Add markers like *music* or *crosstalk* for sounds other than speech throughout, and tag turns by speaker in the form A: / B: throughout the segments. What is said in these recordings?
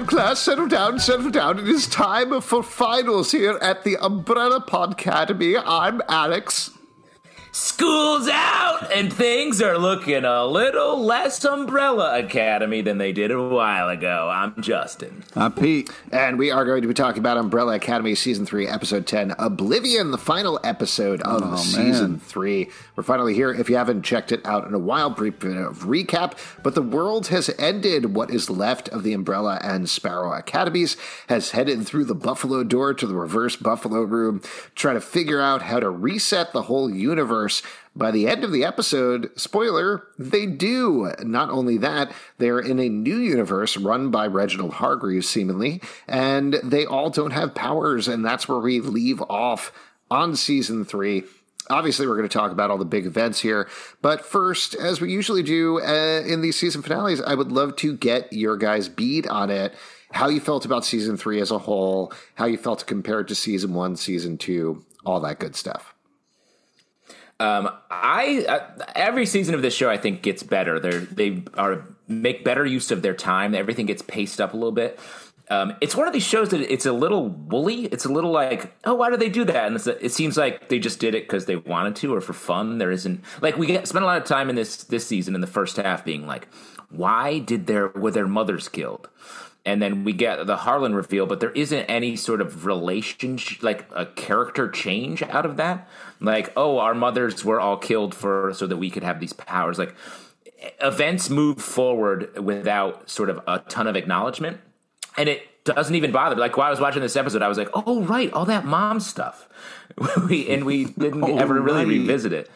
A: right, class, settle down, settle down. It is time for finals here at the Umbrella Podcademy. I'm Alex.
B: School's out, and things are looking a little less Umbrella Academy than they did a while ago. I'm Justin.
C: I'm Pete.
A: And we are going to be talking about Umbrella Academy Season 3, Episode 10, Oblivion, the final episode of
C: Oh,
A: Season
C: man.
A: 3. We're finally here. If you haven't checked it out in a while, brief bit of recap. But the world has ended. What is left of the Umbrella and Sparrow Academies has headed through the Buffalo door to the reverse Buffalo room, trying to figure out how to reset the whole universe. By the end of the episode, spoiler, they do. Not only that, they're in a new universe run by Reginald Hargreeves, seemingly, and they all don't have powers, and that's where we leave off on season three. Obviously, we're going to talk about all the big events here, but first, as we usually do uh, in these season finales, I would love to get your guys' beat on it. How you felt about season three as a whole, how you felt compared to season one, season two, all that good stuff.
B: Um, I uh, every season of this show I think gets better. They they are make better use of their time. Everything gets paced up a little bit. Um, it's one of these shows that it's a little woolly. It's a little like, oh, why do they do that? And it seems like they just did it because they wanted to or for fun. There isn't like we get, spent a lot of time in this this season in the first half being like, why did their were their mothers killed? And then we get the Harlan reveal, but there isn't any sort of relationship, like a character change out of that. Like, oh, our mothers were all killed for so that we could have these powers. Like, events move forward without sort of a ton of acknowledgement, and it doesn't even bother. Like while I was watching this episode, I was like, oh right, all that mom stuff, *laughs* we, and we didn't
C: Oh,
B: ever really revisit it.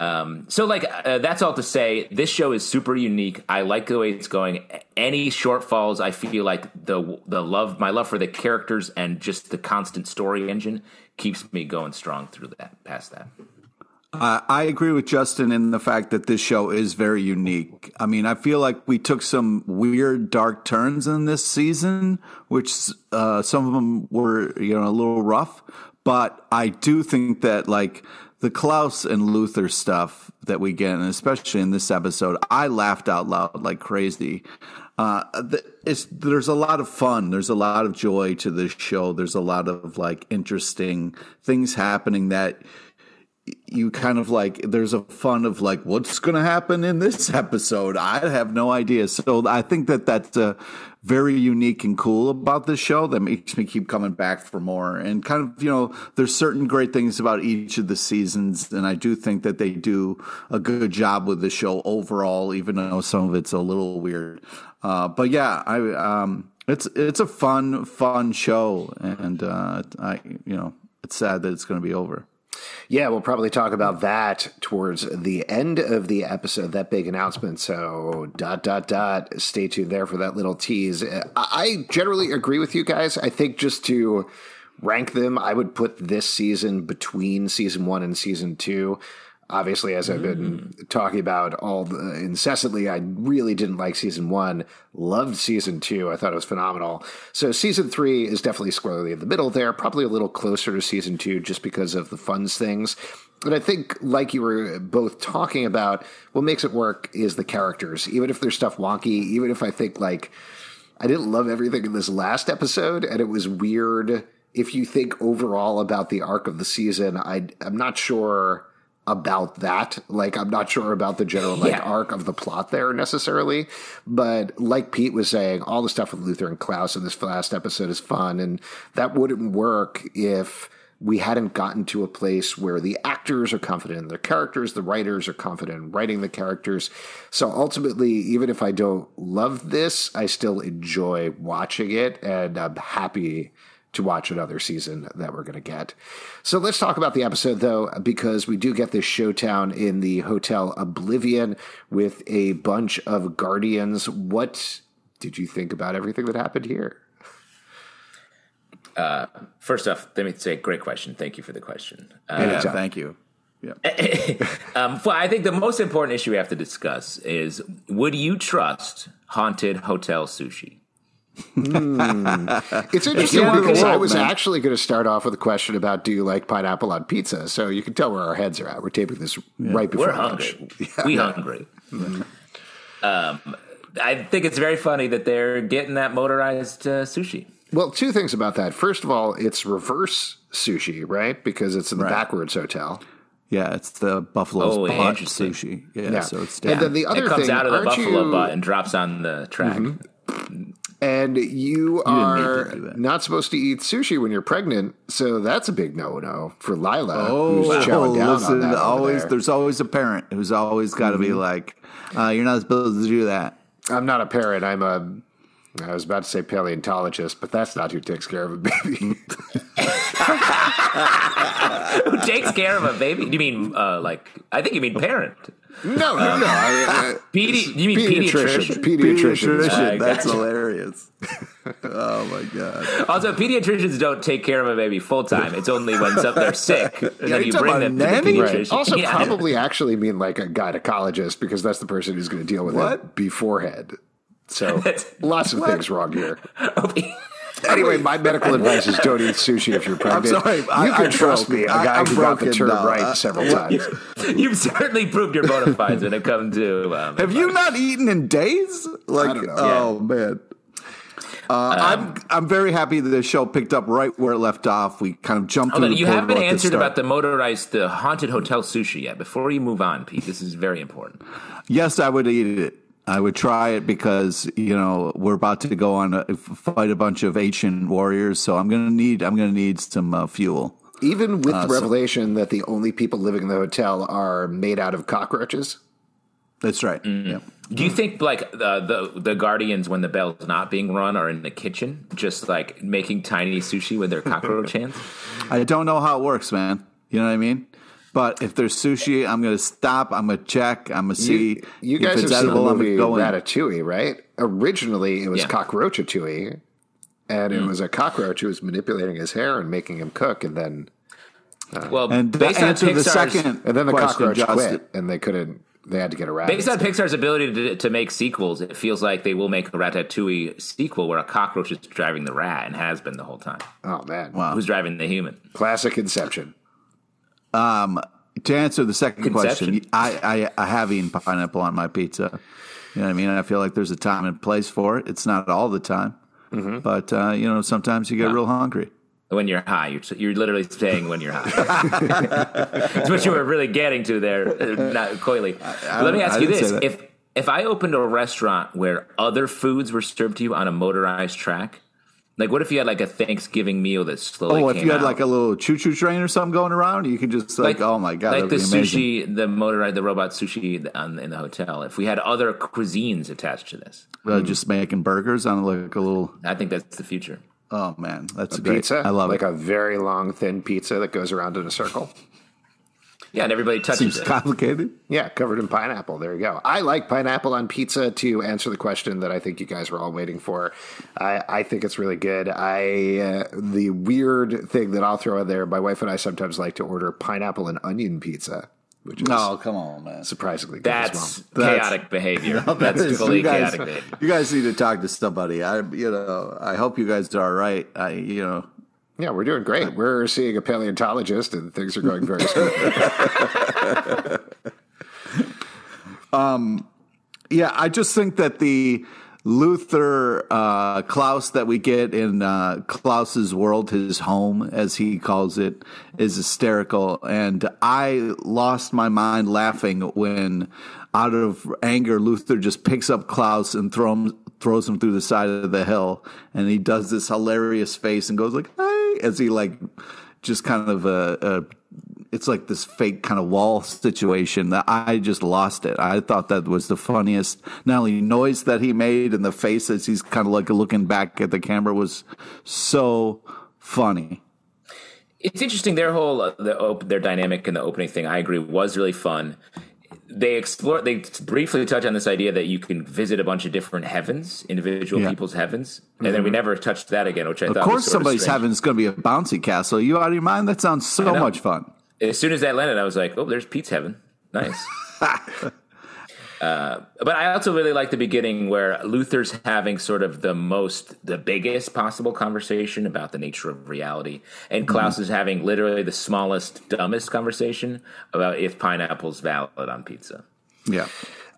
B: Um, so like uh, that's all to say. This show is super unique. I like the way it's going. Any shortfalls, I feel like the the love, my love for the characters and just the constant story engine keeps me going strong through that. Past that,
C: I I agree with Justin in the fact that this show is very unique. I mean, I feel like we took some weird, dark turns in this season, which uh, some of them were, you know, a little rough. But I do think that, like, the Klaus and Luther stuff that we get, and especially in this episode, I laughed out loud like crazy. Uh, there's a lot of fun. There's a lot of joy to this show. There's a lot of like interesting things happening that you kind of like there's a fun of like what's going to happen in this *laughs* episode? I have no idea. So i think that that's uh, very unique and cool about this show that makes me keep coming back for more. And kind of you know there's certain great things about each of the seasons and i do think that they do a good job with the show overall even though some of it's a little weird. Uh, but yeah i um it's it's a fun fun show and uh i you know it's sad that it's going to be over
A: Yeah, we'll probably talk about that towards the end of the episode, that big announcement. So, dot, dot, dot. Stay tuned there for that little tease. Uh, I I generally agree with you guys. I think just to rank them, I would put this season between season one and season two. Obviously, as I've been mm. talking about all the, incessantly, I really didn't like season one. Loved season two. I thought it was phenomenal. So season three is definitely squarely in the middle there, probably a little closer to season two just because of the funds things. And I think, like you were both talking about, what makes it work is the characters. Even if there's stuff wonky, even if I think like I didn't love everything in this last episode, and it was weird. If you think overall about the arc of the season, I, I'm not sure about that. Like, I'm not sure about the general like
B: Yeah.
A: arc of the plot there necessarily. But like Pete was saying, all the stuff with Luther and Klaus in this last episode is fun, and that wouldn't work if we hadn't gotten to a place where the actors are confident in their characters, the writers are confident in writing the characters. So ultimately, even if I don't love this, I still enjoy watching it, and I'm happy to watch another season that we're going to get. So let's talk about the episode, though, because we do get this showdown in the Hotel Oblivion with a bunch of guardians. What did you think about everything that happened here?
B: first off, let me say, great question. Thank you for the question. Uh,
C: yeah thank you yeah *laughs*
B: um, well, I think the most important issue we have to discuss is: Would you trust haunted hotel sushi? *laughs*
A: It's interesting
C: Yeah,
A: because I was
C: man.
A: actually going to start off with a question about do you like pineapple on pizza? So you can tell where our heads are at. We're taping this right before
B: We're
A: lunch.
B: hungry. *laughs* we hungry. Um, I think it's very funny that they're getting that motorized uh, sushi.
A: Well, two things about that. First of all, it's reverse sushi, right? Because it's in the
C: Right.
A: backwards hotel.
C: Yeah, it's the buffalo's
B: Oh,
C: butt sushi. Yeah,
A: Yeah.
C: so it's down.
A: and then the other
B: It comes
A: thing,
B: out of the buffalo
A: you, Mm-hmm.
B: butt and drops on the track.
A: And you
C: to
A: are not supposed to eat sushi when you're pregnant, so that's a big no-no for Lila,
C: Oh,
A: who's chowing down
C: listen,
A: on that.
C: always
A: there.
C: there's always a parent who's always got to be like, uh, "You're not supposed to do that."
A: I'm not a parent. I'm a. I was about to say paleontologist, but that's not who takes care of a baby. *laughs*
B: Who takes care of a baby? You mean uh, like? I think you mean parent.
A: no, no, no. I, I,
B: Pedi- you mean
A: pediatrician.
B: pediatrician?
A: Pediatrician.
C: Pediatrician,
B: I
C: that's
B: gotcha.
C: hilarious. *laughs* oh my god!
B: Also, pediatricians don't take care of a baby full time. It's only when some, they're sick, *laughs* and
C: Yeah,
B: then
C: you
B: you bring
C: about
B: them to the
C: nanny?
A: Right.
B: pediatrician.
A: Also,
B: Yeah.
A: probably actually mean like a gynecologist because that's the person who's going to deal with it
C: What?
A: beforehand. So *laughs* lots of things wrong here. *laughs* Anyway, my medical advice is don't eat sushi if you're *laughs* pregnant.
C: sorry,
A: you
C: I-
A: can
C: I'm
A: trust me, a
C: I-
A: guy
C: I'm
A: who got the
C: broken
A: term
C: now.
A: right
C: Uh,
A: several times.
B: You've certainly proved your bona fides when it comes to. Um,
C: Have you not eaten in days? Like,
A: don't know.
C: oh man. Uh, I'm I'm very happy that the show picked up right where it left off. We kind of jumped.
B: Hold
C: through
B: on,
C: the
B: you haven't answered about the motorized, the haunted hotel sushi yet. Before you move on, Pete, this is very important.
C: Yes, I would eat it. I would try it because you know we're about to go on a, fight a bunch of ancient warriors, so I'm gonna need I'm gonna need some uh, fuel.
A: Even with
C: Uh,
A: the revelation that the only people living in the hotel are made out of cockroaches.
C: That's right.
B: Mm.
C: Yeah.
B: Do you think like the, the the guardians when the bell's not being run are in the kitchen, just like making tiny sushi with their cockroach *laughs* hands?
C: I don't know how it works, man. You know what I mean? But if there's sushi, I'm gonna stop. I'm gonna check. I'm gonna see.
A: You, you
C: if
A: guys have
C: it's
A: seen the movie
C: gonna go in.
A: Ratatouille, right? Originally, it was
B: Yeah.
A: Cockroachatouille, and
C: Mm.
A: it was a cockroach who was manipulating his hair and making him cook, and then
B: Well,
C: And to
B: based on
C: answer the second
A: and then the cockroach
C: Justin,
A: quit, and they couldn't. They had to get a rabbit.
B: based on Pixar's ability to, to make sequels, it feels like they will make a Ratatouille sequel where a cockroach is driving the rat and has been the whole time.
A: oh man,
C: Wow.
B: Who's driving the human?
A: classic Inception.
C: To answer the second
B: Conception.
C: question, I, I I have eaten pineapple on my pizza. You know what I mean? I feel like there's a time and place for it. It's not all the time,
B: Mm-hmm.
C: but uh, you know sometimes you get real hungry.
B: When you're high, you're, you're literally saying when you're high. *laughs* It's what you were really getting to there, uh, not coyly. Let me
C: I
B: ask you this: if if I opened a restaurant where other foods were served to you on a motorized track, like what if you had like a Thanksgiving meal that slowly?
C: Oh, if
B: came
C: you had
B: out?
C: like a little choo choo train or something going around, you could just like, oh my god,
B: like the
C: be
B: sushi, the motorized, the robot sushi on, in the hotel. If we had other cuisines attached to this,
C: Uh, just making burgers on like a little.
B: I think that's the future.
C: Oh man, that's great.
A: Pizza,
C: I love
A: like
C: it.
A: a very long, thin pizza that goes around in a circle. *laughs*
B: Yeah, and everybody touches
C: Seems
B: it.
C: complicated.
A: Yeah, covered in pineapple. There you go. I like pineapple on pizza to answer the question that I think you guys were all waiting for. I, I think it's really good. I uh, the weird thing that I'll throw in there. My wife and I sometimes like to order pineapple and onion pizza, which is
C: No, come on, man.
A: surprisingly
B: That's
A: well.
C: That's-
B: chaotic behavior. *laughs*
C: That
B: that's fully
C: you guys,
B: chaotic behavior.
C: you guys need to talk to somebody. I, you know, I hope you guys are all right. I, you know,
A: Yeah, we're doing great. We're seeing a paleontologist, and things are going very smoothly. *laughs*
C: Yeah, I just think that the Luther uh, Klaus that we get in uh, Klaus's world, his home, as he calls it, is hysterical. And I lost my mind laughing when, out of anger, Luther just picks up Klaus and throw him, throws him through the side of the hill. And he does this hilarious face and goes like, "Hey," as he like just kind of uh, uh, it's like this fake kind of wall situation that I just lost it. I thought that was the funniest, not only noise that he made and the face as he's kind of like looking back at the camera was so funny.
B: It's interesting. Their whole uh, the op- their dynamic in the opening thing, I agree, was really fun. They explore. They briefly touch on this idea that you can visit a bunch of different heavens, individual
C: Yeah.
B: people's heavens, and then we mm-hmm. never touched that again, which I thought. Of course,
C: somebody's heaven is going to be a bouncy castle. you out of your mind? That sounds so much fun.
B: As soon as that landed, I was like, "Oh, there's Pete's heaven. Nice." *laughs* uh, but I also really like the beginning where Luther's having sort of the most, the biggest possible conversation about the nature of reality, and Klaus is having literally the smallest, dumbest conversation about if pineapple's valid on pizza.
C: Yeah.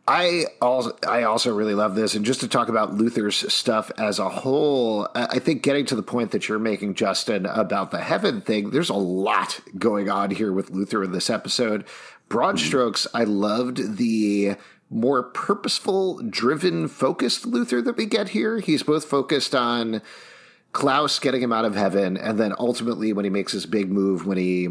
A: I also I also really love this, and just to talk about Luther's stuff as a whole, I think getting to the point that you're making, Justin, about the heaven thing. There's a lot going on here with Luther in this episode. Broad mm-hmm. strokes, I loved the more purposeful, driven, focused Luther that we get here. He's both focused on Klaus getting him out of heaven, and then ultimately when he makes his big move, when he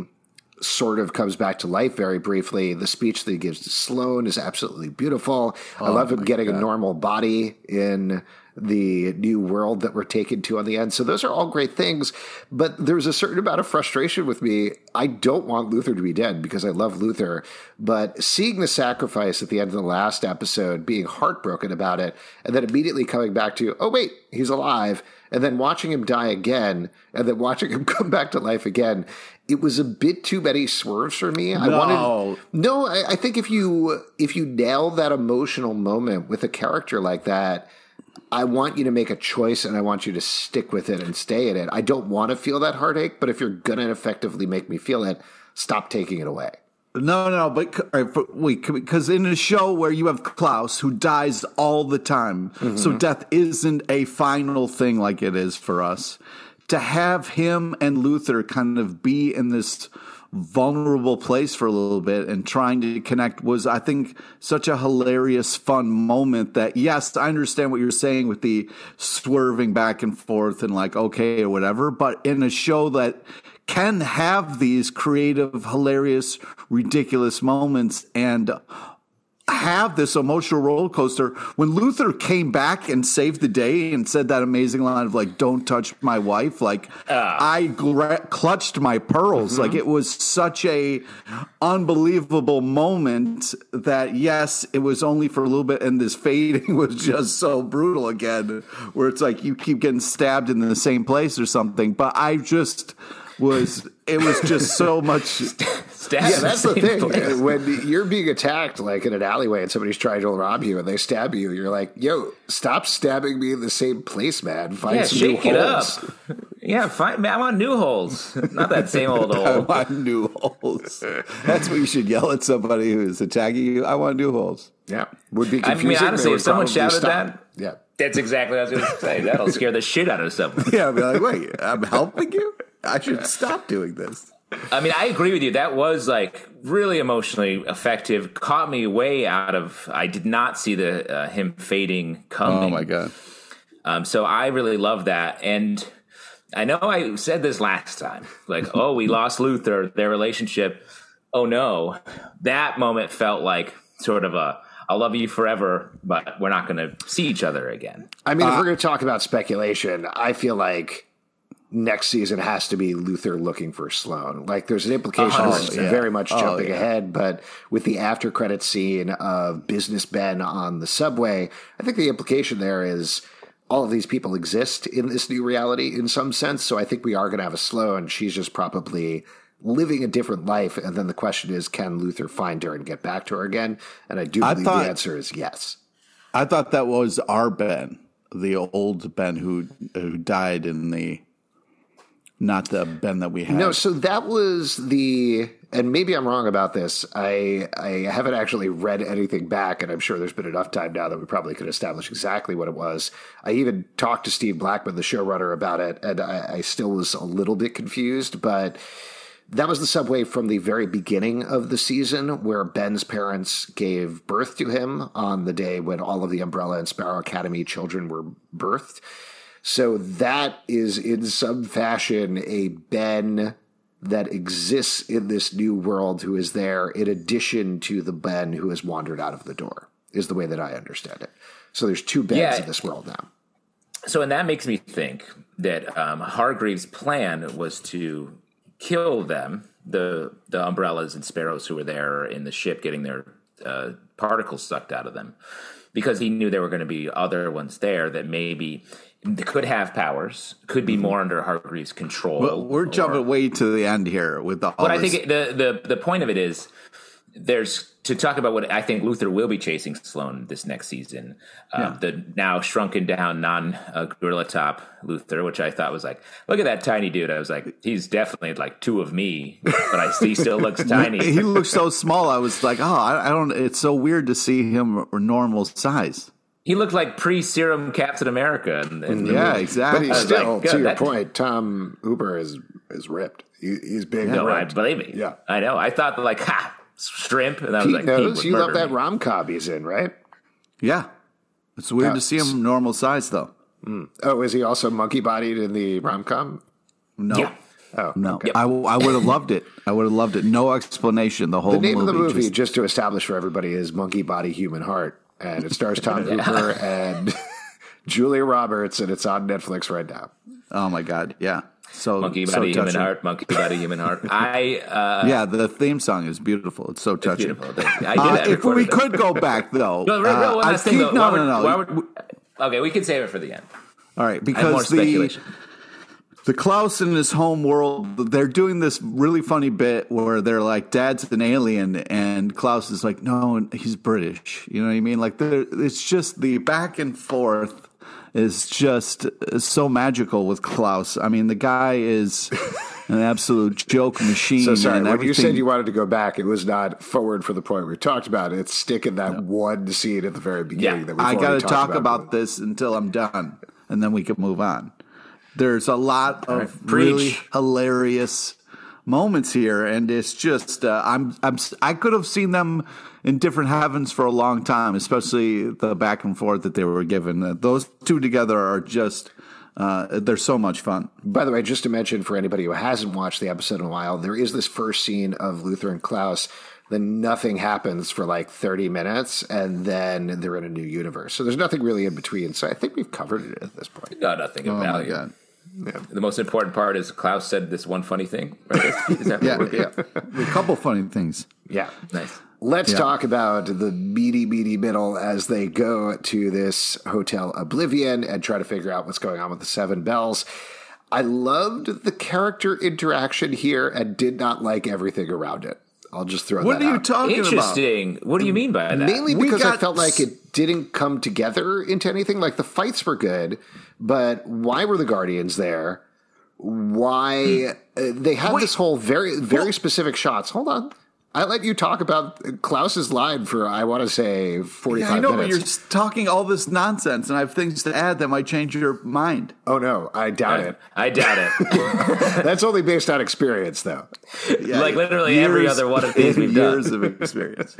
A: sort of comes back to life very briefly. The speech that he gives to Sloane is absolutely beautiful. Oh, I love him getting God. a normal body in the new world that we're taken to on the end. So those are all great things, but there's a certain amount of frustration with me. I don't want Luther to be dead because I love Luther, but seeing the sacrifice at the end of the last episode, being heartbroken about it, and then immediately coming back to, oh wait, he's alive, and then watching him die again, and then watching him *laughs* come back to life again, it was a bit too many swerves for me.
C: I no. wanted
A: no. I, I, think if you if you nail that emotional moment with a character like that, I want you to make a choice and I want you to stick with it and stay in it. I don't want to feel that heartache, but if you're gonna effectively make me feel it, stop taking it away.
C: No, no, but right, wait, because in a show where you have Klaus who dies all the time, mm-hmm. so death isn't a final thing like it is for us to have him and Luther kind of be in this vulnerable place for a little bit and trying to connect was I think such a hilarious fun moment that yes I understand what you're saying with the swerving back and forth and like okay or whatever but in a show that can have these creative hilarious ridiculous moments and have this emotional roller coaster. When Luther came back and saved the day and said that amazing line of like, "Don't touch my wife," like uh, I clutched my pearls. Mm-hmm. Like it was such a unbelievable moment that yes, it was only for a little bit, and this fading *laughs* was just so brutal again, where it's like you keep getting stabbed in the same place or something. But I just was it was just so much. *laughs*
A: Stab yeah, that's the, *laughs* the thing. Place. When you're being attacked, like in an alleyway, and somebody's trying to rob you, and they stab you, you're like, "Yo, stop stabbing me in the same place, man. Find
B: yeah,
A: some
B: shake
A: new
B: it
A: holes.
B: up. Yeah, find. man, I want new holes, not that same old *laughs* hole. I
C: want new holes. That's what you should yell at somebody who is attacking you. I want new holes.
A: Yeah, would be. I
B: mean, honestly, if someone shouted stop. that,
A: yeah.
B: That's exactly what I was going to say. That'll scare the shit out of someone. *laughs*
C: Yeah, I'll be like, wait, I'm helping you? I should stop doing this.
B: I mean, I agree with you. That was like really emotionally effective. Caught me way out of. I did not see the uh, him fading coming.
C: Oh my god!
B: Um, so I really love that, and I know I said this last time. Like, *laughs* oh, we lost Luther. Their relationship. Oh no, that moment felt like sort of a. I'll love you forever, but we're not going to see each other again.
A: I mean, uh, if we're going to talk about speculation, I feel like next season has to be Luther looking for Sloane. Like there's an implication oh, this is yeah. very much oh, jumping yeah. ahead, but with the after credit scene of business Ben on the subway, I think the implication there is all of these people exist in this new reality in some sense. So I think we are going to have a Sloane. She's just probably living a different life. And then the question is, can Luther find her and get back to her again? And I do believe I thought, the answer is yes.
C: I thought that was our Ben, the old Ben who who died in the not the Ben that we had.
A: No, so that was the and maybe I'm wrong about this. I I haven't actually read anything back, and I'm sure there's been enough time now that we probably could establish exactly what it was. I even talked to Steve Blackman, the showrunner, about it, and I, I still was a little bit confused, but that was the subway from the very beginning of the season where Ben's parents gave birth to him on the day when all of the Umbrella and Sparrow Academy children were birthed. So that is in some fashion a Ben that exists in this new world who is there in addition to the Ben who has wandered out of the door, is the way that I understand it. So there's two Bens yeah. in this world now.
B: So, and that makes me think that um, Hargreeves' plan was to kill them, the the umbrellas and sparrows who were there in the ship, getting their uh, particles sucked out of them, because he knew there were going to be other ones there that maybe could have powers, could be mm-hmm. more under Hargreeves' control.
C: Well, we're or, jumping way to the end here with the.
B: But I think the the the point of it is there's to talk about what I think Luther will be chasing Sloane this next season. Um. The now shrunken down, non uh, gorilla top Luther, which I thought was like, look at that tiny dude. I was like, he's definitely like two of me, but I he still looks *laughs* tiny.
C: he looks so small. I was like, oh, I, I don't. It's so weird to see him normal size.
B: He looked like pre-serum Captain America.
C: And, and yeah, exactly.
A: But he's still, like, to your point, Tom Hopper is is ripped. He, he's big.
B: No, I believe me. Yeah, I know. I thought like, ha, shrimp. And
A: I was like, knows. you love that rom com he's in, right?
C: Yeah. It's weird uh, to see him normal size, though.
A: Mm. Oh, is he also monkey bodied in the rom com?
C: No. Yeah. Oh, no. Okay. I, I would have loved it. I would have loved it. No explanation. The whole
A: the name
C: movie
A: of the movie, just, just, to establish for everybody, is Monkey Body Human Heart, and it stars Tom Hopper and *laughs* Julia Roberts, and it's on Netflix right now.
C: Oh my god! Yeah. So
B: monkey body, so human heart, monkey body, human heart. *laughs* I uh,
C: yeah, the theme song is beautiful. It's so touching. It's beautiful. I did uh, if we could go back though, *laughs*
B: no, real, real, one uh, last thing. Keep, though. No, no, no. Would, okay, we can save it for the end.
C: All right, because the the Klaus in his home world, they're doing this really funny bit where they're like, "Dad's an alien," and Klaus is like, "No, he's British." You know what I mean? Like, it's just the back and forth is just uh, so magical with Klaus. I mean, the guy is an absolute joke machine.
A: So sorry, when you said you wanted to go back, it was not forward for the point we talked about. It's sticking that no. one scene at the very beginning. Yeah. That
C: I
A: got
C: to talk about, about this until I'm done, and then we can move on. There's a lot of right, really hilarious moments here, and it's just uh, I'm I'm I could have seen them in different heavens for a long time, especially the back and forth that they were given. Uh, those two together are just. Uh, they're so much fun.
A: By the way, just to mention for anybody who hasn't watched the episode in a while, there is this first scene of Luther and Klaus. Then nothing happens for like 30 minutes, and then they're in a new universe. So there's nothing really in between. So I think we've covered it at this point.
B: No, nothing of oh value. Yeah. The most important part is Klaus said this one funny thing. Right?
C: yeah, yeah. a couple funny things.
A: Yeah,
B: nice.
A: Let's yeah. talk about the meaty, meaty middle as they go to this hotel Oblivion and try to figure out what's going on with the Seven Bells. I loved the character interaction here and did not like everything around it. I'll just throw
C: what
A: that What
C: are you talking
B: Interesting.
C: about?
B: What do you mean by that?
A: Mainly because got... I felt like it didn't come together into anything. Like the fights were good, but why were the Guardians there? Why hmm. uh, they had Wait. this whole very very well, specific shots. Hold on. I let you talk about Klaus's line for I want to say forty five. Yeah, I know, minutes.
C: but you're talking all this nonsense, and I have things to add that might change your mind.
A: Oh no, I doubt I, it. *laughs*
B: I doubt it. *laughs*
A: That's only based on experience, though.
B: Yeah, like literally years, every other one of these *laughs* we've
C: years
B: done.
C: of experience.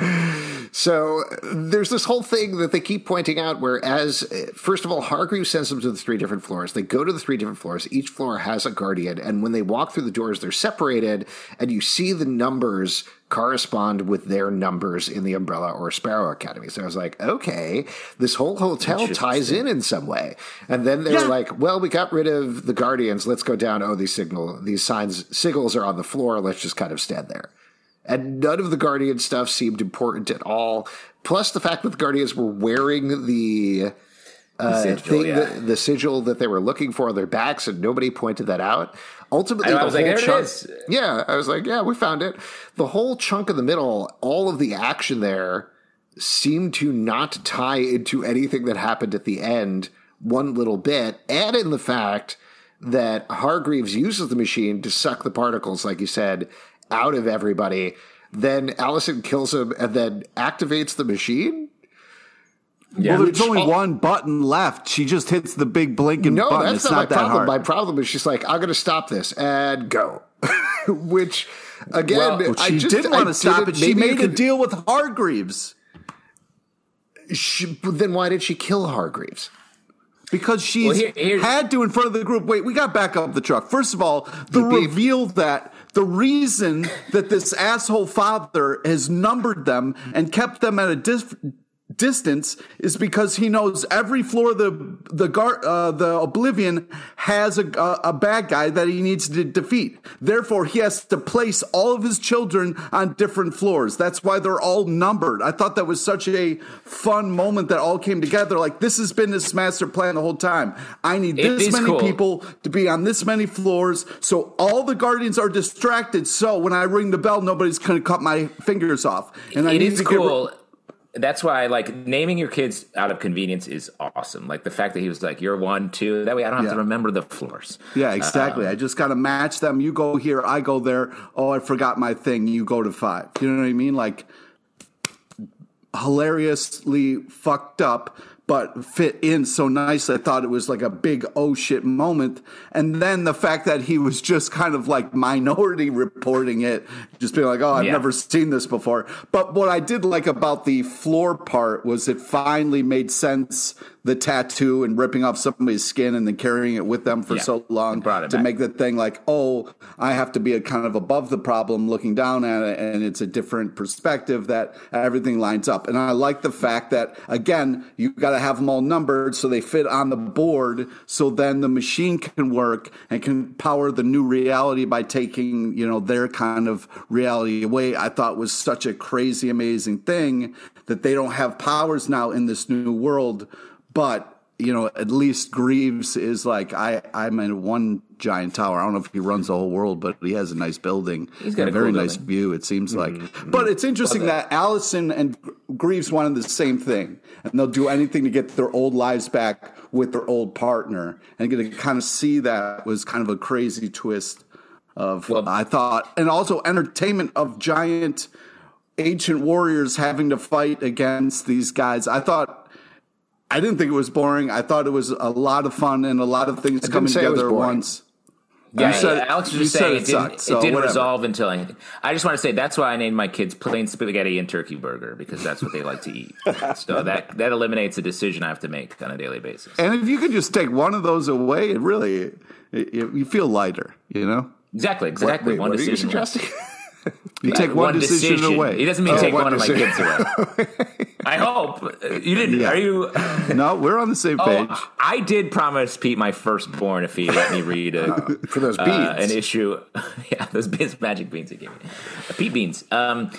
A: So there's this whole thing that they keep pointing out. Where as first of all, Hargreeves sends them to the three different floors. They go to the three different floors. Each floor has a guardian, and when they walk through the doors, they're separated, and you see the numbers correspond with their numbers in the Umbrella or Sparrow Academy. So I was like, okay, this whole hotel ties in in some way. And then they yeah. were like, well, we got rid of the Guardians. Let's go down. Oh, these signal, these signs, signals are on the floor. Let's just kind of stand there. And none of the Guardian stuff seemed important at all. Plus the fact that the Guardians were wearing the, uh, sigil, thing, yeah. the, the sigil that they were looking for on their backs, and nobody pointed that out. Ultimately, the whole like, chunk. Yeah, I was like, yeah, we found it. The whole chunk of the middle, all of the action there seemed to not tie into anything that happened at the end one little bit. Add in the fact that Hargreeves uses the machine to suck the particles, like you said, out of everybody. Then Allison kills him and then activates the machine.
C: Yeah. Well, there's only one button left. She just hits the big blinking
A: no,
C: button.
A: that's
C: it's
A: not,
C: not
A: my
C: that
A: problem.
C: Hard.
A: My problem is she's like, I'm going to stop this and go. *laughs* Which, again,
C: well, she I just, didn't want to stop it. She made a deal with Hargreeves.
A: She, then why did she kill Hargreeves?
C: Because she well, here, had to in front of the group. Wait, we got back up the truck. First of all, the reveal that the reason that this asshole father has numbered them and kept them at a dis- distance is because he knows every floor of the the gar, uh, the Oblivion has a, a, a bad guy that he needs to defeat. Therefore, he has to place all of his children on different floors. That's why they're all numbered. I thought that was such a fun moment that all came together. Like this has been his master plan the whole time. I need
B: It
C: this many
B: cool.
C: people to be on this many floors, so all the guardians are distracted. So when I ring the bell, nobody's going to cut my fingers off. And I need to get
B: cool. That's why, like, naming your kids out of convenience is awesome. Like the fact that he was like, "You're one, two. That way, I don't have
C: Yeah.
B: to remember the floors.
C: Yeah, exactly.
B: Um,
C: I just got to match them. You go here, I go there. Oh, I forgot my thing. You go to five. You know what I mean? Like hilariously fucked up, but fit in so nice. I thought it was like a big oh shit moment. And then the fact that he was just kind of like minority reporting it, just being like, oh, I've
B: Yeah.
C: never seen this before. But what I did like about the floor part was it finally made sense. The tattoo and ripping off somebody's skin and then carrying it with them for
B: Yeah.
C: so long
B: It brought it
C: to
B: back.
C: make the thing like, oh, I have to be a kind of above the problem, looking down at it, and it's a different perspective that everything lines up. And I like the fact that again, you got to have them all numbered so they fit on the board, so then the machine can work and can power the new reality by taking you know their kind of reality away. I thought was such a crazy, amazing thing that they don't have powers now in this new world, but you know, at least Greaves is like I. I'm in one giant tower. I don't know if he runs the whole world, but he has a nice building.
B: He's got
C: and
B: a
C: very
B: cool
C: nice view. It seems like, mm-hmm, mm-hmm. but it's interesting that Allison and Greaves wanted the same thing, and they'll do anything to get their old lives back with their old partner. And get to kind of see that was kind of a crazy twist of
B: Well-
C: I thought, and also entertainment of giant ancient warriors having to fight against these guys. I thought. I didn't think it was boring. I thought it was a lot of fun and a lot of things coming
A: say it was
C: together at once.
B: Yeah,
C: said-
B: Alex was just
C: said
B: saying
C: it
B: it, didn't,
C: sucked, so
B: it didn't
C: whatever.
B: resolve until anything. I just want to say that's why I named my kids plain spaghetti and turkey burger because that's what they like to eat. *laughs* so that that eliminates a decision I have to make on a daily basis.
C: And if you could just take one of those away, it really it, you feel lighter. You know,
B: Exactly, exactly.
A: Wait,
B: one
A: what are you
B: decision.
A: suggesting? *laughs*
C: you take one, decision, away.
B: He doesn't mean
A: Oh,
B: take
A: one
B: one, of my kids away. *laughs* I hope you didn't.
C: Yeah.
B: Are you?
C: no, we're on the same page.
B: Oh, I did promise Pete my firstborn if he let me read a, *laughs*
A: For those
B: uh,
A: beans.
B: an issue. *laughs* yeah, those beans, magic beans he gave me, Uh, Pete beans. Um,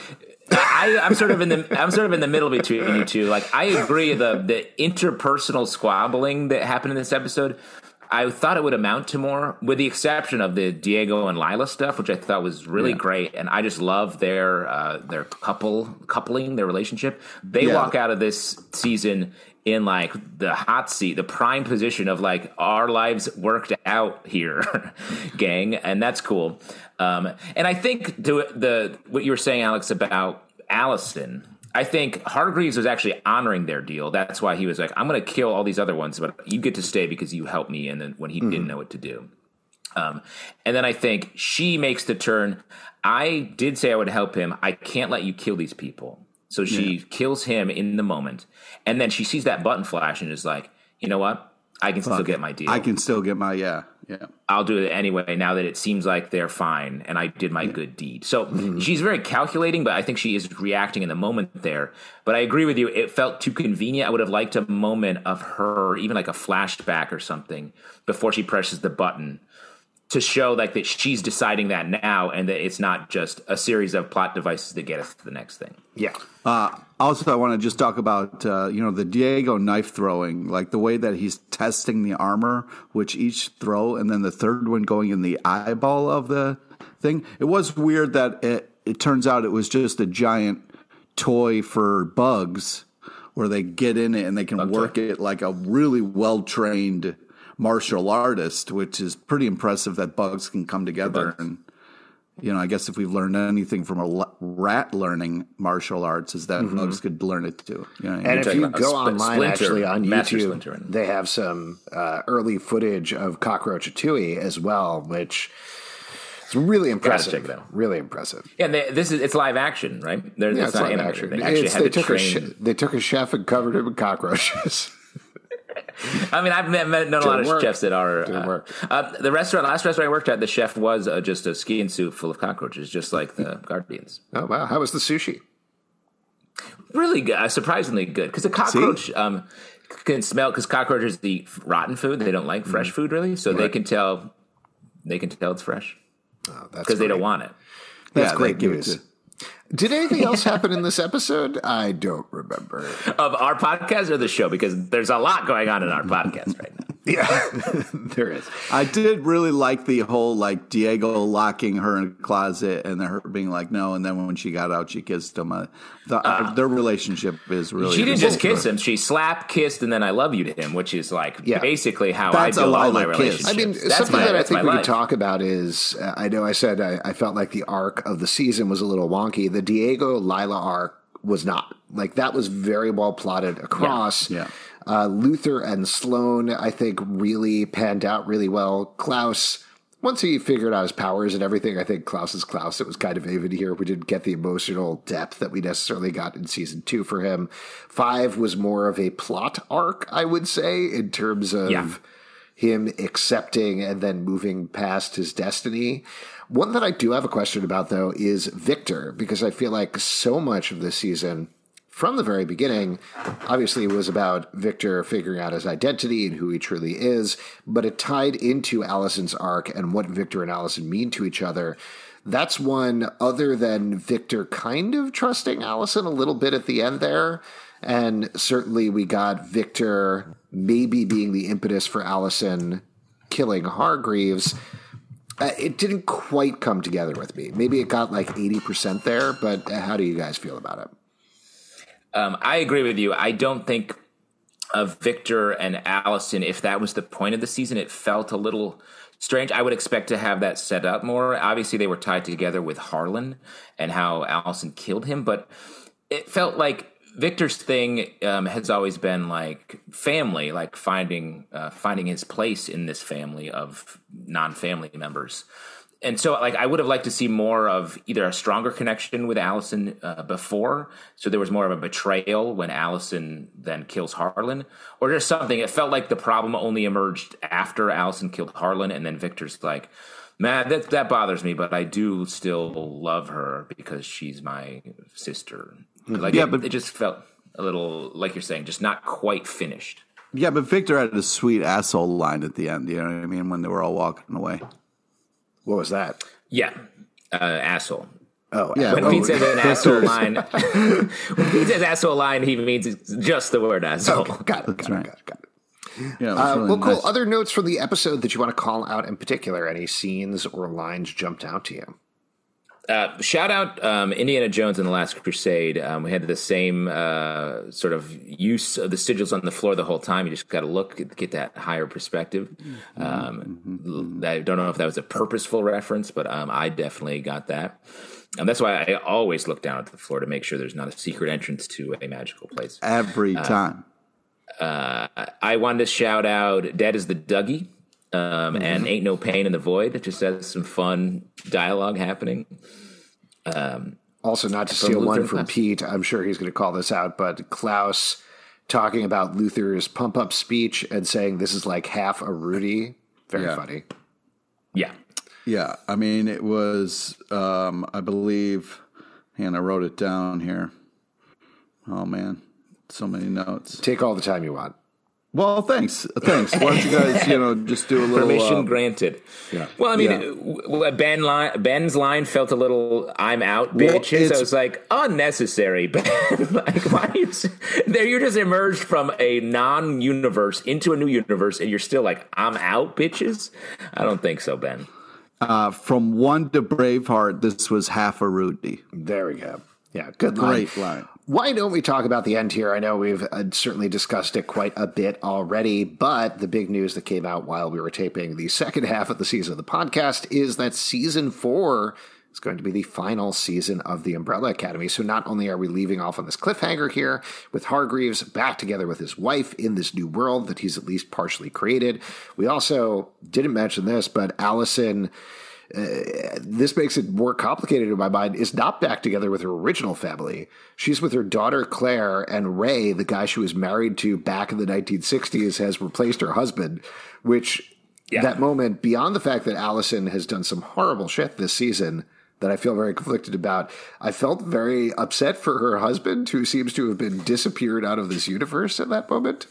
B: I, I'm sort of in the I'm sort of in the middle between you two. Like I agree the the interpersonal squabbling that happened in this episode. I thought it would amount to more, with the exception of the Diego and Lila stuff, which I thought was really great, and I just love their uh, their couple coupling, their relationship. They
C: Yeah.
B: walk out of this season in like the hot seat, the prime position of like our lives worked out here, *laughs* gang, and that's cool. Um, and I think the the what you were saying, Alex, about Allison. I think Hargreeves was actually honoring their deal. That's why he was like, "I'm going to kill all these other ones, but you get to stay because you helped me." And then when he didn't know what to do, um, and then I think she makes the turn. I did say I would help him. I can't let you kill these people. So she kills him in the moment. And then she sees that button flash and is like, you know what? I can still get my deal.
C: I can still get my yeah yeah.
B: I'll do it anyway now that it seems like they're fine and I did my good deed. So she's very calculating, but I think she is reacting in the moment there. But I agree with you. It felt too convenient. I would have liked a moment of her, even like a flashback or something, before she presses the button to show like that she's deciding that now and that it's not just a series of plot devices that get us to the next thing.
A: yeah.
C: Uh, also, I want to just talk about uh, you know the Diego knife throwing, like the way that he's testing the armor, which each throw, and then the third one going in the eyeball of the thing. It was weird that it, it turns out it was just a giant toy for bugs, where they get in it and they can work it like a really well trained martial artist, which is pretty impressive that bugs can come together and you know, I guess if we've learned anything from a rat learning martial arts, is that bugs could learn it too. You know, what I mean?
A: And if you go
B: Spl-
A: online,
B: Splinter,
A: actually on YouTube, they have some uh, early footage of Cockroachatouille as well, which is really impressive.
B: check it out.
A: Really impressive.
B: Yeah, they, this is it's live action, right? They're,
A: Yeah,
B: it's,
A: it's
B: not
A: live
B: animated.
A: action.
B: They actually
A: It's-
B: had
A: they
B: to
A: took
B: train.
A: a sh- they took a chef and covered him in cockroaches. *laughs* *laughs*
B: I mean, I've met, met known a lot of
A: work.
B: chefs that are.
A: Didn't
B: Uh,
A: work.
B: uh, the restaurant, last restaurant I worked at, the chef was uh, just a skiing suit full of cockroaches, just like the *laughs* Guardians.
A: oh wow! How was the sushi?
B: Really good, uh, surprisingly good. Because a cockroach um, can smell. Because cockroaches eat rotten food; they don't like
A: Mm-hmm.
B: fresh food, really. So they can tell. They can tell it's fresh
A: Oh, that's
B: because they don't want it.
A: That's
C: Yeah, they
A: great
C: give it
A: news. Did anything else happen in this episode? I don't remember.
B: Of our podcast or the show, because there's a lot going on in our podcast right now.
A: Yeah, *laughs* there is.
C: I did really like the whole like Diego locking her in a closet and then her being like no, and then when she got out, she kissed him. Uh, the, uh, their relationship is really.
B: She didn't just kiss him; she slapped, kissed, and then "I love you" to him, which is like
A: Yeah.
B: basically how
C: That's
B: I
C: a
B: build all my
C: Lila kiss.
B: relationships.
A: I mean,
B: That's
A: something
B: my-
A: that I think we
B: life.
A: could talk about is uh, I know I said I, I felt like the arc of the season was a little wonky. The Diego Lila arc was not. Like, that was very well plotted across.
C: Yeah.
A: Uh, Luther and Sloane, I think, really panned out really well. Klaus, once he figured out his powers and everything, I think Klaus is Klaus. It was kind of even here. We didn't get the emotional depth that we necessarily got in season two for him. Five was more of a plot arc, I would say, in terms of
B: Yeah.
A: him accepting and then moving past his destiny. One that I do have a question about, though, is Victor, because I feel like so much of this season, from the very beginning, obviously it was about Victor figuring out his identity and who he truly is, but it tied into Allison's arc and what Victor and Allison mean to each other. That's one other than Victor kind of trusting Allison a little bit at the end there. And certainly we got Victor maybe being the impetus for Allison killing Hargreeves. Uh, it didn't quite come together with me. Maybe it got like 80% there, but how do you guys feel about it?
B: Um, I agree with you. I don't think of Victor and Allison, if that was the point of the season, it felt a little strange. I would expect to have that set up more. Obviously, they were tied together with Harlan and how Allison killed him, but it felt like Victor's thing um, has always been like family, like finding uh, finding his place in this family of non-family members. And so, like, I would have liked to see more of either a stronger connection with Allison uh, before, so there was more of a betrayal when Allison then kills Harlan, or just something. It felt like the problem only emerged after Allison killed Harlan, and then Victor's like, "Man, that that bothers me, but I do still love her because she's my sister." Like,
C: Yeah,
B: it,
C: but-
B: it just felt a little like you're saying, just not quite finished.
C: Yeah, but Victor had a sweet asshole line at the end. You know what I mean? When they were all walking away.
A: What was that?
B: Yeah, uh, asshole.
A: Oh,
C: Yeah,
B: When
C: Oh,
B: Pete says an *laughs* asshole line, *laughs* when Pete says asshole line, he means just the word asshole.
A: okay, got it, got
C: right.
A: it, got it, got it.
C: Yeah, it was
A: Uh,
C: really
A: well, cool.
C: nice.
A: Other notes from the episode that you want to call out in particular? Any scenes or lines jumped out to you?
B: Uh, shout out um, Indiana Jones and the Last Crusade. Um, we had the same uh, sort of use of the sigils on the floor the whole time. You just got to look, get, that higher perspective. Um, I don't know if that was a purposeful reference, but um, I definitely got that. And that's why I always look down at the floor to make sure there's not a secret entrance to a magical place.
C: Every time.
B: I wanted to shout out Dead is the Dougie um, and Ain't No Pain in the Void. It just has some fun dialogue happening.
A: Also, not to
B: From
A: steal one
B: Luther
A: from
B: Klaus.
A: Pete, I'm sure he's going to call this out, but Klaus talking about Luther's pump up speech and saying this is like half a Rudy. Very
C: Yeah.
A: funny.
B: Yeah.
C: Yeah, I mean, it was, um, I believe, and I wrote it down here. Oh, man. So many notes.
A: Take all the time you want.
C: Well, thanks. Thanks. Why don't you guys, you know, just do a little.
B: Permission
C: uh,
B: granted.
A: Yeah.
B: Well, I mean,
C: Yeah.
B: w- w- Ben line, Ben's line felt a little "I'm out,
C: Well,
B: bitches." I was like, unnecessary, *laughs* Ben. like, why are you? There, you're just emerged from a non-universe into a new universe, and you're still like, "I'm out, bitches." I don't think so, Ben.
C: uh, from one to Braveheart, this was half a Rudy.
A: There we go. Yeah, good line.
C: Great line.
A: Why don't we talk about the end here? I know we've uh, certainly discussed it quite a bit already, but the big news that came out while we were taping the second half of the season of the podcast is that season four is going to be the final season of the Umbrella Academy. So not only are we leaving off on this cliffhanger here with Hargreeves back together with his wife in this new world that he's at least partially created, we also didn't mention this, but Allison Uh, this makes it more complicated in my mind, is not back together with her original family. She's with her daughter Claire, and Ray, the guy she was married to back in the 1960s, has replaced her husband, which
B: Yeah.
A: that moment, beyond the fact that Allison has done some horrible shit this season, that I feel very conflicted about. I felt very upset for her husband, who seems to have been disappeared out of this universe at that moment.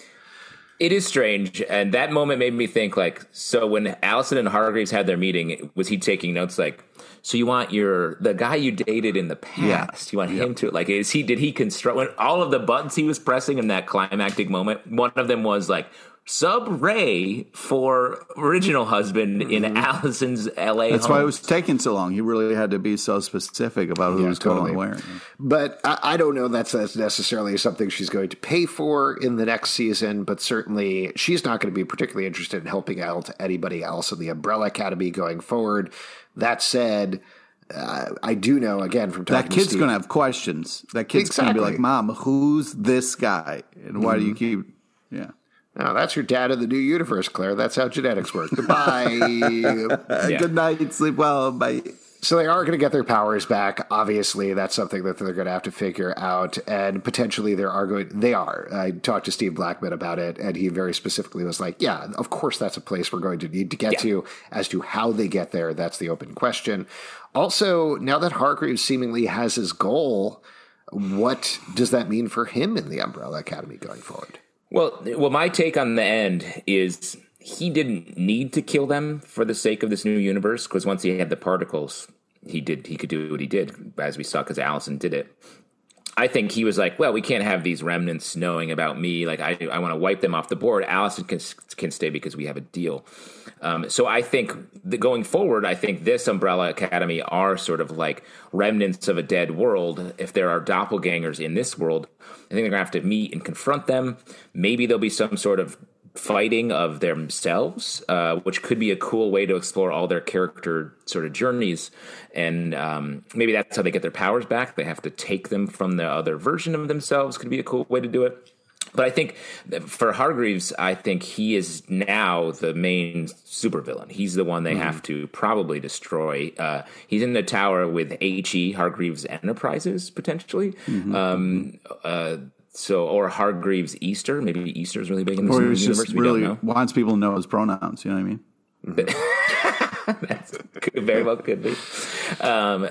B: It is strange, and that moment made me think like, so when Allison and Hargreeves had their meeting, was he taking notes like, so you want your the guy you dated in the past, yeah. you want yep. him to like, is he did he construct when all of the buttons he was pressing in that climactic moment? One of them was like, sub Ray for original husband in mm-hmm. Allison's L.A.
C: That's
B: home.
C: why it was taking so long. He really had to be so specific about who yeah, was totally. going where.
A: But I, I, don't know that's, that's necessarily something she's going to pay for in the next season. But certainly, she's not going to be particularly interested in helping out anybody else in the Umbrella Academy going forward. That said. Uh, I do know again from
C: talking
A: that
C: kid's going to have questions. That kid's exactly. going to be like, "Mom, who's this guy, and why mm-hmm. do you mm-hmm. keep?" Yeah,
A: now that's your dad of the new universe, Claire. That's how genetics work. Goodbye. *laughs*
C: yeah. Good night. Sleep well. Bye.
A: So they are going to get their powers back. Obviously, that's something that they're going to have to figure out, and potentially there are going. They are. I talked to Steve Blackman about it, and he very specifically was like, "Yeah, of course, that's a place we're going to need to get yeah. to. As to how they get there, that's the open question." Also, now that Hargreeves seemingly has his goal, what does that mean for him in the Umbrella Academy going forward?
B: Well, well, my take on the end is he didn't need to kill them for the sake of this new universe because once he had the particles, he did he could do what he did as we saw because Allison did it. I think he was like, well, we can't have these remnants knowing about me. Like, I, I want to wipe them off the board. Allison can, can stay because we have a deal. Um, so I think going forward, I think this Umbrella Academy are sort of like remnants of a dead world. If there are doppelgangers in this world, I think they're going to have to meet and confront them. Maybe there'll be some sort of fighting of themselves, uh, which could be a cool way to explore all their character sort of journeys. And um, maybe that's how they get their powers back. They have to take them from the other version of themselves. Could be a cool way to do it. But I think for Hargreeves, I think he is now the main supervillain. He's the one they mm-hmm. have to probably destroy. Uh, he's in the tower with H.E. Hargreeves Enterprises, potentially. Mm-hmm. Um, uh, so, or Hargreeves Easter. Maybe Easter is really big in this
C: or
B: universe.
C: we really wants people to know his pronouns. You know what I mean? *laughs*
B: That's could, very well could be. Um,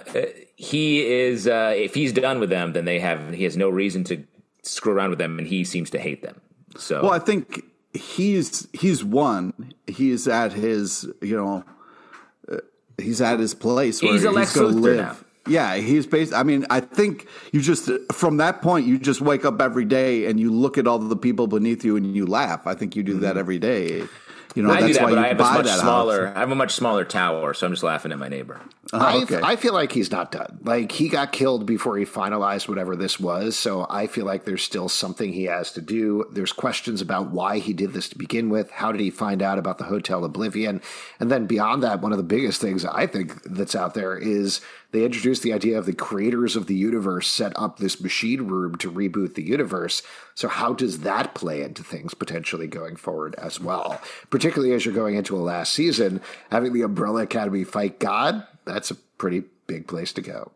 B: he is. Uh, if he's done with them, then they have. He has no reason to screw around with them, and he seems to hate them. So,
C: well, I think he's he's won. He's at his. You know, uh, he's at his place where he's, he's going to live. Now. Yeah, he's based. I mean, I think you just from that point you just wake up every day and you look at all the people beneath you and you laugh. I think you do that mm-hmm. every day. You know,
B: I that's do that, why but I have a much smaller. House. I have a much smaller tower, so I'm just laughing at my neighbor.
A: Uh, okay. I feel like he's not done. Like he got killed before he finalized whatever this was, so I feel like there's still something he has to do. There's questions about why he did this to begin with. How did he find out about the Hotel Oblivion? And then beyond that, one of the biggest things I think that's out there is they introduced the idea of the creators of the universe set up this machine room to reboot the universe. So, how does that play into things potentially going forward as well? Particularly as you're going into a last season, having the Umbrella Academy fight God, that's a pretty big place to go.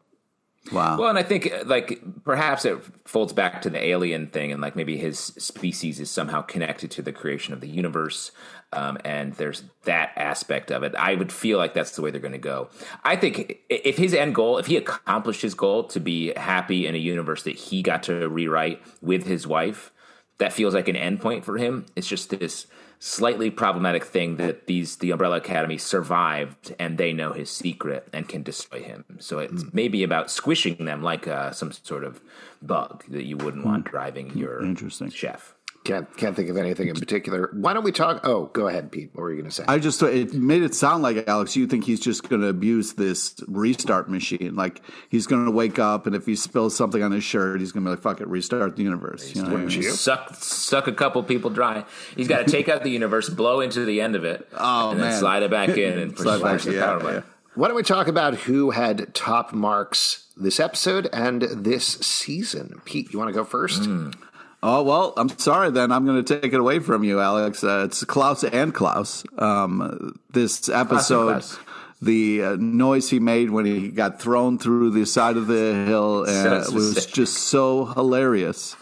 B: Wow. Well, and I think uh, like perhaps it folds back to the alien thing, and like maybe his species is somehow connected to the creation of the universe, um, and there's that aspect of it. I would feel like that's the way they're going to go. I think if his end goal, if he accomplished his goal to be happy in a universe that he got to rewrite with his wife, that feels like an end point for him. It's just this slightly problematic thing that these the Umbrella Academy survived and they know his secret and can destroy him. So it's mm. maybe about squishing them like uh, some sort of bug that you wouldn't want hmm. driving your Interesting. chef.
A: Can't can't think of anything in particular. Why don't we talk? Oh, go ahead, Pete. What were you going to say?
C: I just it made it sound like Alex. You think he's just going to abuse this restart machine? Like he's going to wake up and if he spills something on his shirt, he's going to be like, "Fuck it, restart the universe." You know,
B: I mean? suck suck a couple people dry. He's got to take out the universe, blow into the end of it, *laughs*
C: oh,
B: and
C: man.
B: then slide it back in and *laughs* slide back, the yeah, power button. Yeah.
A: Why don't we talk about who had top marks this episode and this season? Pete, you want to go first? Mm.
C: Oh well, I'm sorry. Then I'm going to take it away from you, Alex. Uh, it's Klaus and Klaus. Um, this episode, the uh, noise he made when he got thrown through the side of the hill uh, was just so hilarious.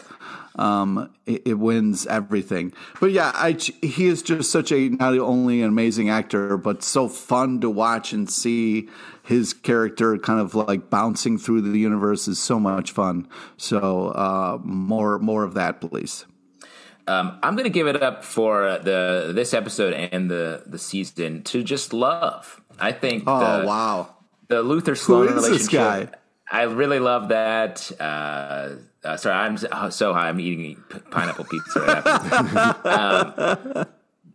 C: Um, it, it, wins everything. But yeah, I, he is just such a not only an amazing actor, but so fun to watch and see his character kind of like bouncing through the universe is so much fun. So uh, more more of that, please.
B: Um, I'm going to give it up for the this episode and the the season to just love. I think.
C: Oh the, wow!
B: The Luther Sloane relationship. I really love that. Uh, uh, sorry, I'm so high. I'm eating pineapple pizza right *laughs* um,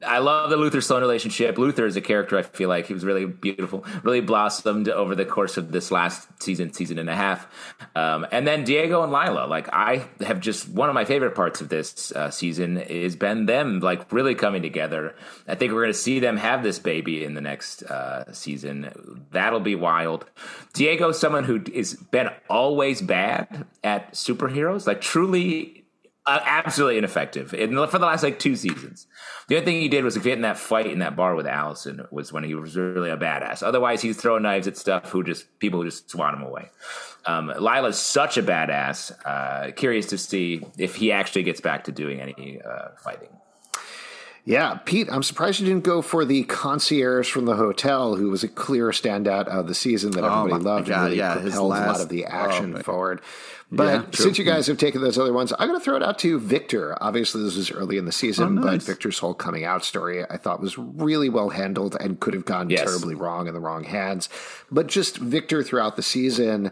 B: I love the Luther Sloane relationship. Luther is a character I feel like he was really beautiful, really blossomed over the course of this last season, season and a half. Um, and then Diego and Lila, like I have just one of my favorite parts of this uh, season is been them like really coming together. I think we're going to see them have this baby in the next uh, season. That'll be wild. Diego, someone who is been always bad at superheroes, like truly uh, absolutely ineffective in, for the last like two seasons. The only thing he did was get in that fight in that bar with Allison was when he was really a badass. Otherwise, he's throwing knives at stuff who just people who just swat him away. Um, Lila's such a badass. Uh, curious to see if he actually gets back to doing any uh, fighting.
A: Yeah, Pete, I'm surprised you didn't go for the concierge from the hotel, who was a clear standout of the season that everybody oh loved God, and really yeah, propelled last, a lot of the action oh, forward. But yeah, since you guys have taken those other ones, I'm going to throw it out to Victor. Obviously, this was early in the season, oh, nice. but Victor's whole coming out story I thought was really well handled and could have gone yes. terribly wrong in the wrong hands. But just Victor throughout the season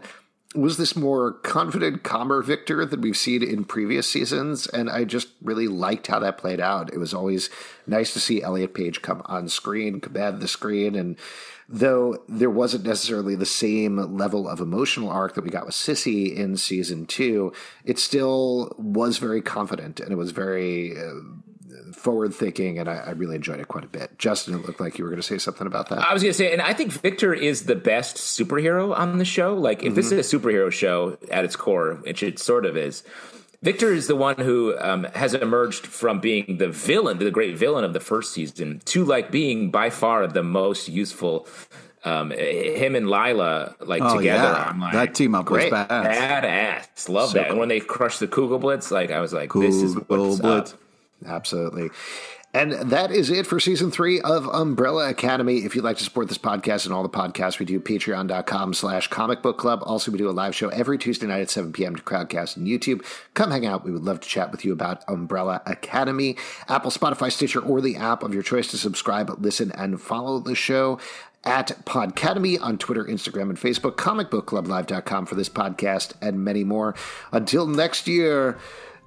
A: was this more confident, calmer Victor than we've seen in previous seasons, and I just really liked how that played out. It was always nice to see Elliot Page come on screen, command the screen, and though there wasn't necessarily the same level of emotional arc that we got with Sissy in season two, it still was very confident and it was very. Uh, forward thinking, and I, I, really enjoyed it quite a bit. Justin, it looked like you were going to say something about that.
B: I was going to say, and I think Victor is the best superhero on the show. Like, if mm-hmm. this is a superhero show at its core, which it sort of is, Victor is the one who um, has emerged from being the villain, the great villain of the first season, to like being by far the most useful um, him and Lila like oh, together.
C: Yeah. Like, that team up great, was badass.
B: Badass, love so that. And when they crushed the Kugelblitz, like I was like, this is what's Blitz. up.
A: Absolutely. And that is it for season three of Umbrella Academy. If you'd like to support this podcast and all the podcasts we do, patreon.com slash comic book club. Also, we do a live show every Tuesday night at 7 p.m. to Crowdcast and YouTube. Come hang out. We would love to chat with you about Umbrella Academy. Apple, Spotify, Stitcher, or the app of your choice to subscribe, listen, and follow the show at Podcademy on Twitter, Instagram, and Facebook, comicbookclublive.com for this podcast and many more. Until next year,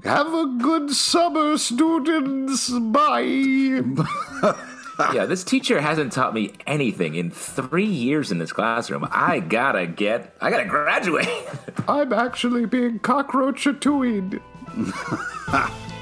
A: have a good summer, students. Bye. *laughs*
B: yeah, this teacher hasn't taught me anything in three years in this classroom. I gotta get, I gotta graduate. *laughs*
A: I'm actually being cockroach *laughs*